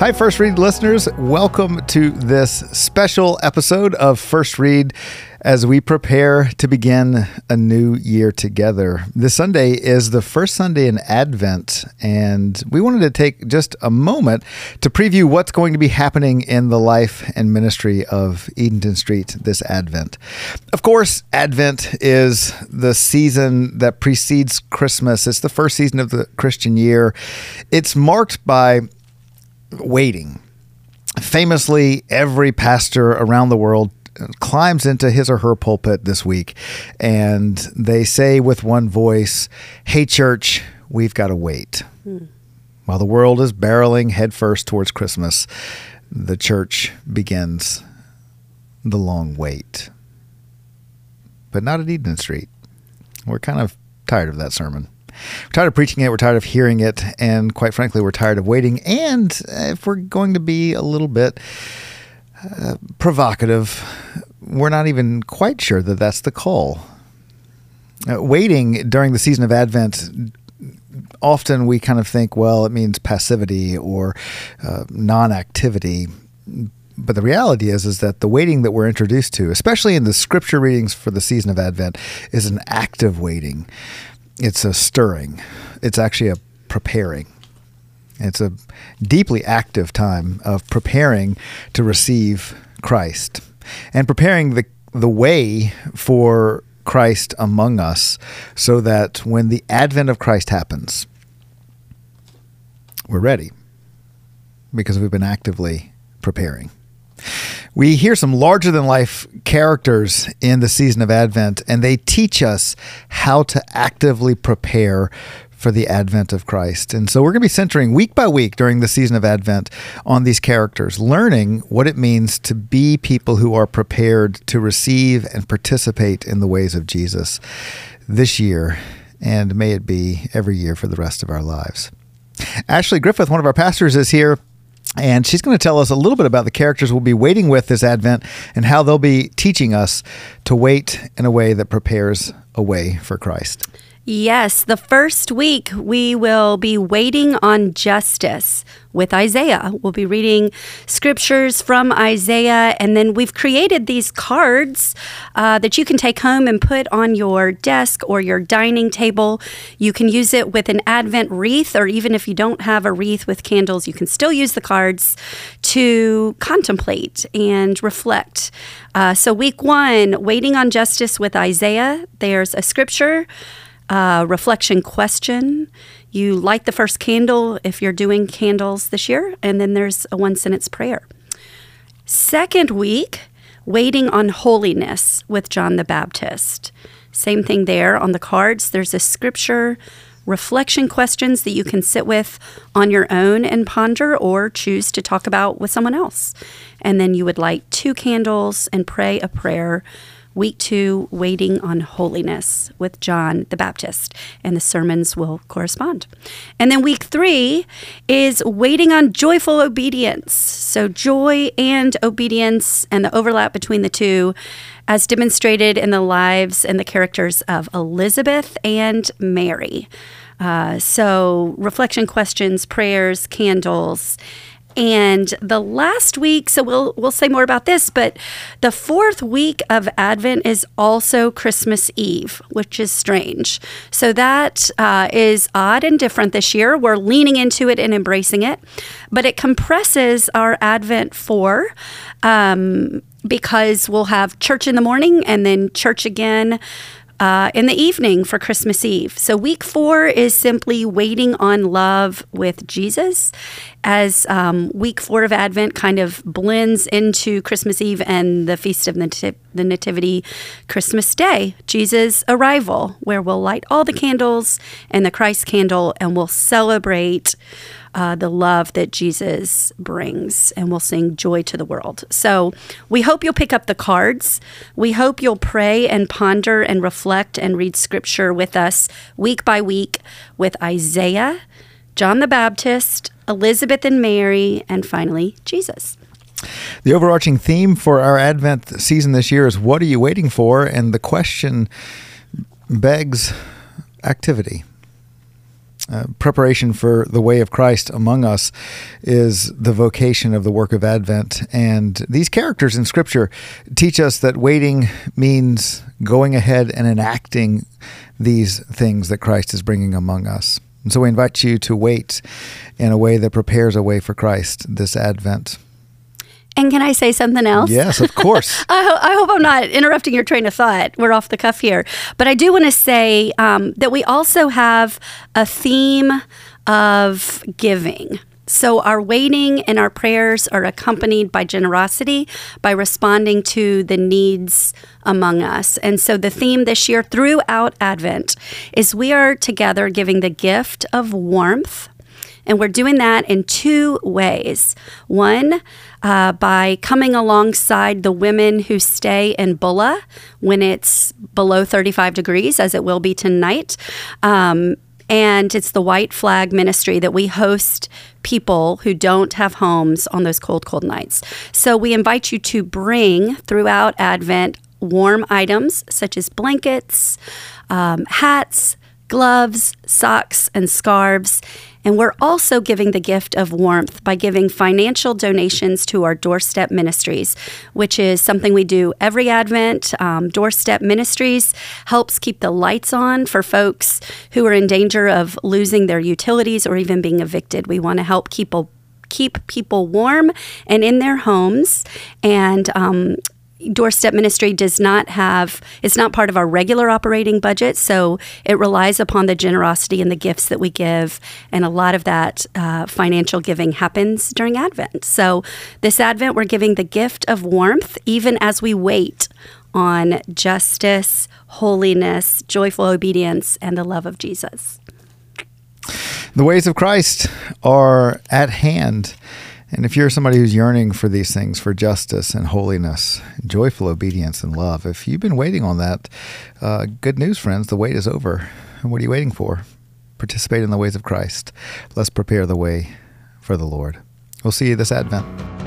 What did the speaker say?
Hi, First Read listeners. Welcome to this special episode of First Read as we prepare to begin a new year together. This Sunday is the first Sunday in Advent, and we wanted to take just a moment to preview what's going to be happening in the life and ministry of Edenton Street this Advent. Of course, Advent is the season that precedes Christmas, it's the first season of the Christian year. It's marked by waiting. Famously, every pastor around the world climbs into his or her pulpit this week and they say with one voice, Hey, church, we've got to wait. Hmm. While the world is barreling headfirst towards Christmas, the church begins the long wait. But not at Eden Street. We're kind of tired of that sermon. We're tired of preaching it. We're tired of hearing it. And quite frankly, we're tired of waiting. And if we're going to be a little bit uh, provocative, we're not even quite sure that that's the call. Uh, waiting during the season of Advent often we kind of think, well, it means passivity or uh, non-activity. But the reality is, is that the waiting that we're introduced to, especially in the scripture readings for the season of Advent, is an active waiting. It's a stirring. It's actually a preparing. It's a deeply active time of preparing to receive Christ and preparing the the way for Christ among us so that when the advent of Christ happens, we're ready because we've been actively preparing. We hear some larger than life characters in the season of Advent, and they teach us how to actively prepare for the advent of Christ. And so we're going to be centering week by week during the season of Advent on these characters, learning what it means to be people who are prepared to receive and participate in the ways of Jesus this year, and may it be every year for the rest of our lives. Ashley Griffith, one of our pastors, is here. And she's going to tell us a little bit about the characters we'll be waiting with this Advent and how they'll be teaching us to wait in a way that prepares a way for Christ. Yes, the first week we will be waiting on justice with Isaiah. We'll be reading scriptures from Isaiah, and then we've created these cards uh, that you can take home and put on your desk or your dining table. You can use it with an Advent wreath, or even if you don't have a wreath with candles, you can still use the cards to contemplate and reflect. Uh, so, week one, waiting on justice with Isaiah, there's a scripture uh, reflection question. You light the first candle if you're doing candles this year, and then there's a one sentence prayer. Second week, waiting on holiness with John the Baptist. Same thing there on the cards. There's a scripture, reflection questions that you can sit with on your own and ponder or choose to talk about with someone else. And then you would light two candles and pray a prayer Week two, Waiting on Holiness with John the Baptist, and the sermons will correspond. And then week three is Waiting on Joyful Obedience. So, joy and obedience and the overlap between the two, as demonstrated in the lives and the characters of Elizabeth and Mary. Uh, so, reflection questions, prayers, candles and the last week, so we'll we'll say more about this, but the fourth week of Advent is also Christmas Eve, which is strange. So that uh, is odd and different this year. We're leaning into it and embracing it, but it compresses our Advent four. Um, because we'll have church in the morning and then church again uh, in the evening for Christmas Eve. So, week four is simply waiting on love with Jesus, as um, week four of Advent kind of blends into Christmas Eve and the Feast of the Nativity, Christmas Day, Jesus' arrival, where we'll light all the candles and the Christ candle and we'll celebrate uh, the love that Jesus brings, and we'll sing Joy to the World. So we hope you'll pick up the cards. We hope you'll pray and ponder and reflect and read scripture with us week by week with Isaiah, John the Baptist, Elizabeth and Mary, and finally, Jesus. The overarching theme for our Advent season this year is What are you waiting for? And the question begs activity. Uh, preparation for the way of Christ among us is the vocation of the work of Advent. And these characters in Scripture teach us that waiting means going ahead and enacting these things that Christ is bringing among us. And so we invite you to wait in a way that prepares a way for Christ this Advent. And can I say something else? Yes, of course. I, ho- I, hope I'm not interrupting your train of thought. We're off the cuff here. But I do want to say um, that we also have a theme of giving. So our waiting and our prayers are accompanied by generosity, by responding to the needs among us. And so the theme this year throughout Advent is we are together giving the gift of warmth and we're doing that in two ways. One, uh, by coming alongside the women who stay in Bulla when it's below 35 degrees, as it will be tonight. Um, and it's the White Flag Ministry that we host people who don't have homes on those cold, cold nights. So we invite you to bring throughout Advent warm items such as blankets, um, hats, gloves, socks, and scarves. And we're also giving the gift of warmth by giving financial donations to our doorstep ministries, which is something we do every Advent. Um, doorstep ministries helps keep the lights on for folks who are in danger of losing their utilities or even being evicted. We want to help people keep people warm and in their homes and um, doorstep ministry does not have it's not part of our regular operating budget so it relies upon the generosity and the gifts that we give and a lot of that uh, financial giving happens during advent. So this advent we're giving the gift of warmth even as we wait on justice holiness joyful obedience and the love of jesus. The ways of christ are at hand and if you're somebody who's yearning for these things, for justice and holiness, joyful obedience and love, if you've been waiting on that, uh, good news, friends, the wait is over. And what are you waiting for? Participate in the ways of Christ. Let's prepare the way for the Lord. We'll see you this Advent.